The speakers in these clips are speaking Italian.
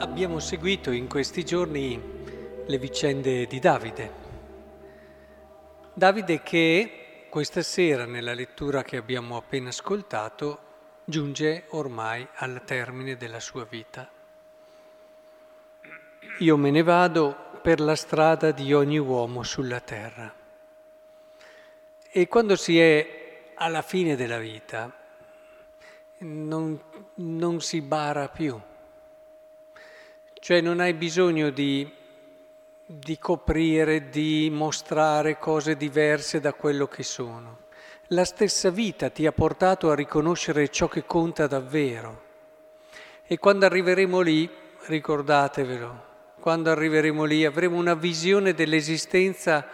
Abbiamo seguito in questi giorni le vicende di Davide. Davide che questa sera, nella lettura che abbiamo appena ascoltato, giunge ormai al termine della sua vita. Io me ne vado per la strada di ogni uomo sulla terra. E quando si è alla fine della vita, non, non si bara più cioè non hai bisogno di, di coprire, di mostrare cose diverse da quello che sono. La stessa vita ti ha portato a riconoscere ciò che conta davvero. E quando arriveremo lì, ricordatevelo, quando arriveremo lì avremo una visione dell'esistenza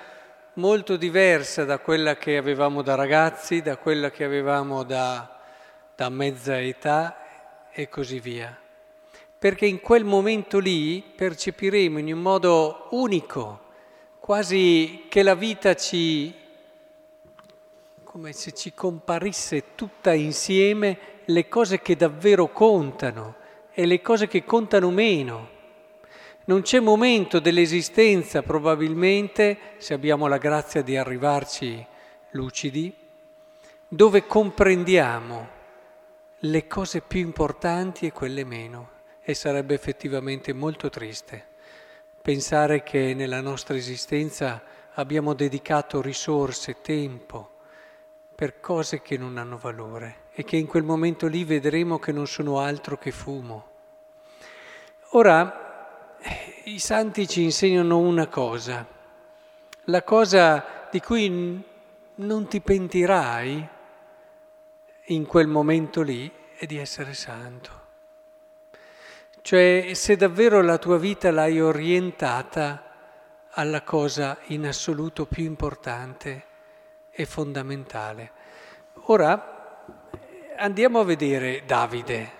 molto diversa da quella che avevamo da ragazzi, da quella che avevamo da, da mezza età e così via perché in quel momento lì percepiremo in un modo unico, quasi che la vita ci, come se ci comparisse tutta insieme, le cose che davvero contano e le cose che contano meno. Non c'è momento dell'esistenza probabilmente, se abbiamo la grazia di arrivarci lucidi, dove comprendiamo le cose più importanti e quelle meno e sarebbe effettivamente molto triste pensare che nella nostra esistenza abbiamo dedicato risorse, tempo per cose che non hanno valore e che in quel momento lì vedremo che non sono altro che fumo. Ora, i santi ci insegnano una cosa, la cosa di cui non ti pentirai in quel momento lì è di essere santo. Cioè se davvero la tua vita l'hai orientata alla cosa in assoluto più importante e fondamentale. Ora andiamo a vedere Davide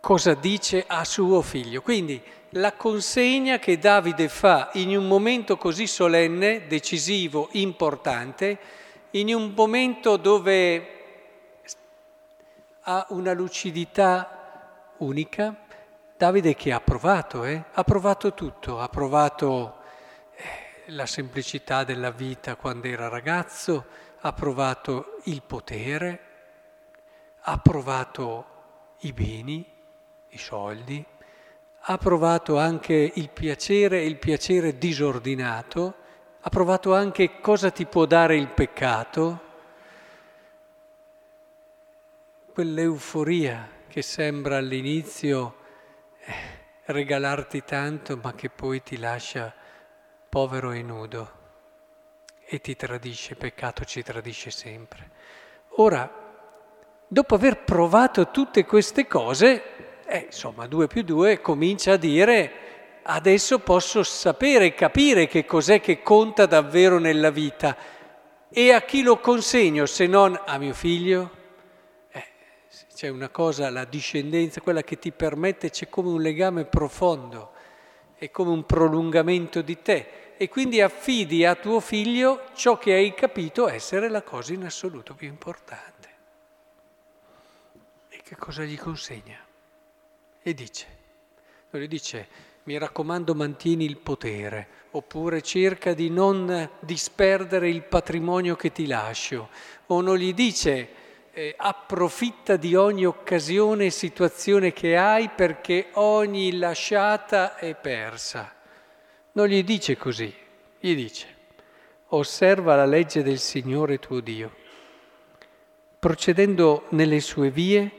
cosa dice a suo figlio. Quindi la consegna che Davide fa in un momento così solenne, decisivo, importante, in un momento dove ha una lucidità unica, Davide che ha provato, eh? ha provato tutto, ha provato eh, la semplicità della vita quando era ragazzo, ha provato il potere, ha provato i beni, i soldi, ha provato anche il piacere, il piacere disordinato, ha provato anche cosa ti può dare il peccato, quell'euforia che sembra all'inizio regalarti tanto ma che poi ti lascia povero e nudo e ti tradisce, peccato ci tradisce sempre. Ora, dopo aver provato tutte queste cose, eh, insomma, due più due comincia a dire adesso posso sapere, capire che cos'è che conta davvero nella vita e a chi lo consegno se non a mio figlio? C'è una cosa, la discendenza, quella che ti permette, c'è come un legame profondo, è come un prolungamento di te e quindi affidi a tuo figlio ciò che hai capito essere la cosa in assoluto più importante. E che cosa gli consegna? E dice, non gli dice, mi raccomando mantieni il potere, oppure cerca di non disperdere il patrimonio che ti lascio, o non gli dice eh, approfitta di ogni occasione e situazione che hai perché ogni lasciata è persa. Non gli dice così, gli dice osserva la legge del Signore tuo Dio, procedendo nelle sue vie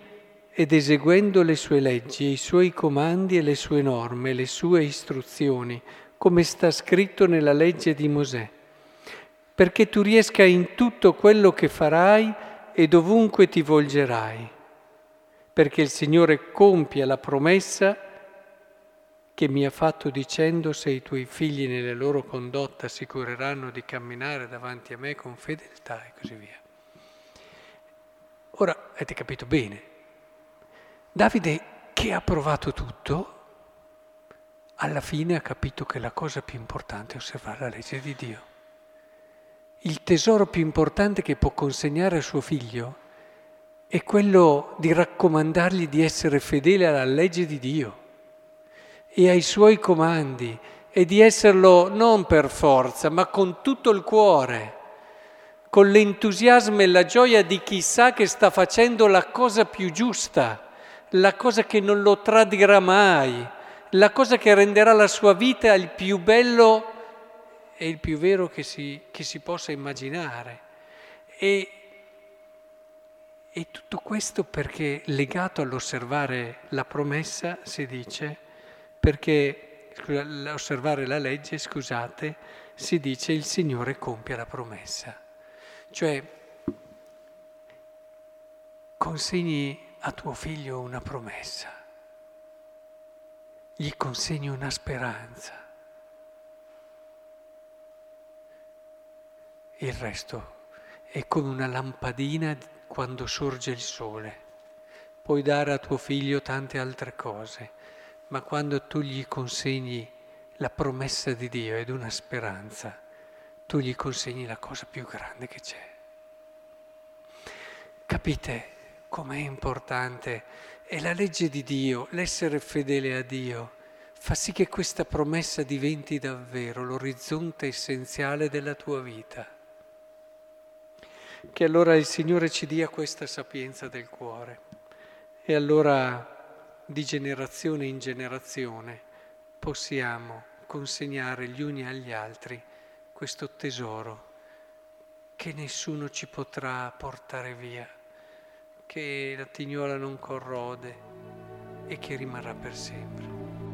ed eseguendo le sue leggi, i suoi comandi e le sue norme, le sue istruzioni, come sta scritto nella legge di Mosè, perché tu riesca in tutto quello che farai e dovunque ti volgerai, perché il Signore compia la promessa che mi ha fatto dicendo se i tuoi figli nelle loro condotte assicureranno di camminare davanti a me con fedeltà e così via. Ora avete capito bene, Davide che ha provato tutto, alla fine ha capito che la cosa più importante è osservare la legge di Dio il tesoro più importante che può consegnare a suo figlio è quello di raccomandargli di essere fedele alla legge di Dio. e ai suoi comandi e di esserlo non per forza, ma con tutto il cuore, con l'entusiasmo e la gioia di chi sa che sta facendo la cosa più giusta, la cosa che non lo tradirà mai, la cosa che renderà la sua vita il più bello e il più vero che si, che si possa immaginare. E, e tutto questo perché legato all'osservare la promessa, si dice, perché osservare la legge, scusate, si dice il Signore compie la promessa. Cioè, consegni a tuo figlio una promessa, gli consegni una speranza. Il resto è come una lampadina quando sorge il sole. Puoi dare a tuo figlio tante altre cose, ma quando tu gli consegni la promessa di Dio ed una speranza, tu gli consegni la cosa più grande che c'è. Capite com'è importante? È la legge di Dio, l'essere fedele a Dio fa sì che questa promessa diventi davvero l'orizzonte essenziale della tua vita. Che allora il Signore ci dia questa sapienza del cuore e allora di generazione in generazione possiamo consegnare gli uni agli altri questo tesoro che nessuno ci potrà portare via, che la tignola non corrode e che rimarrà per sempre.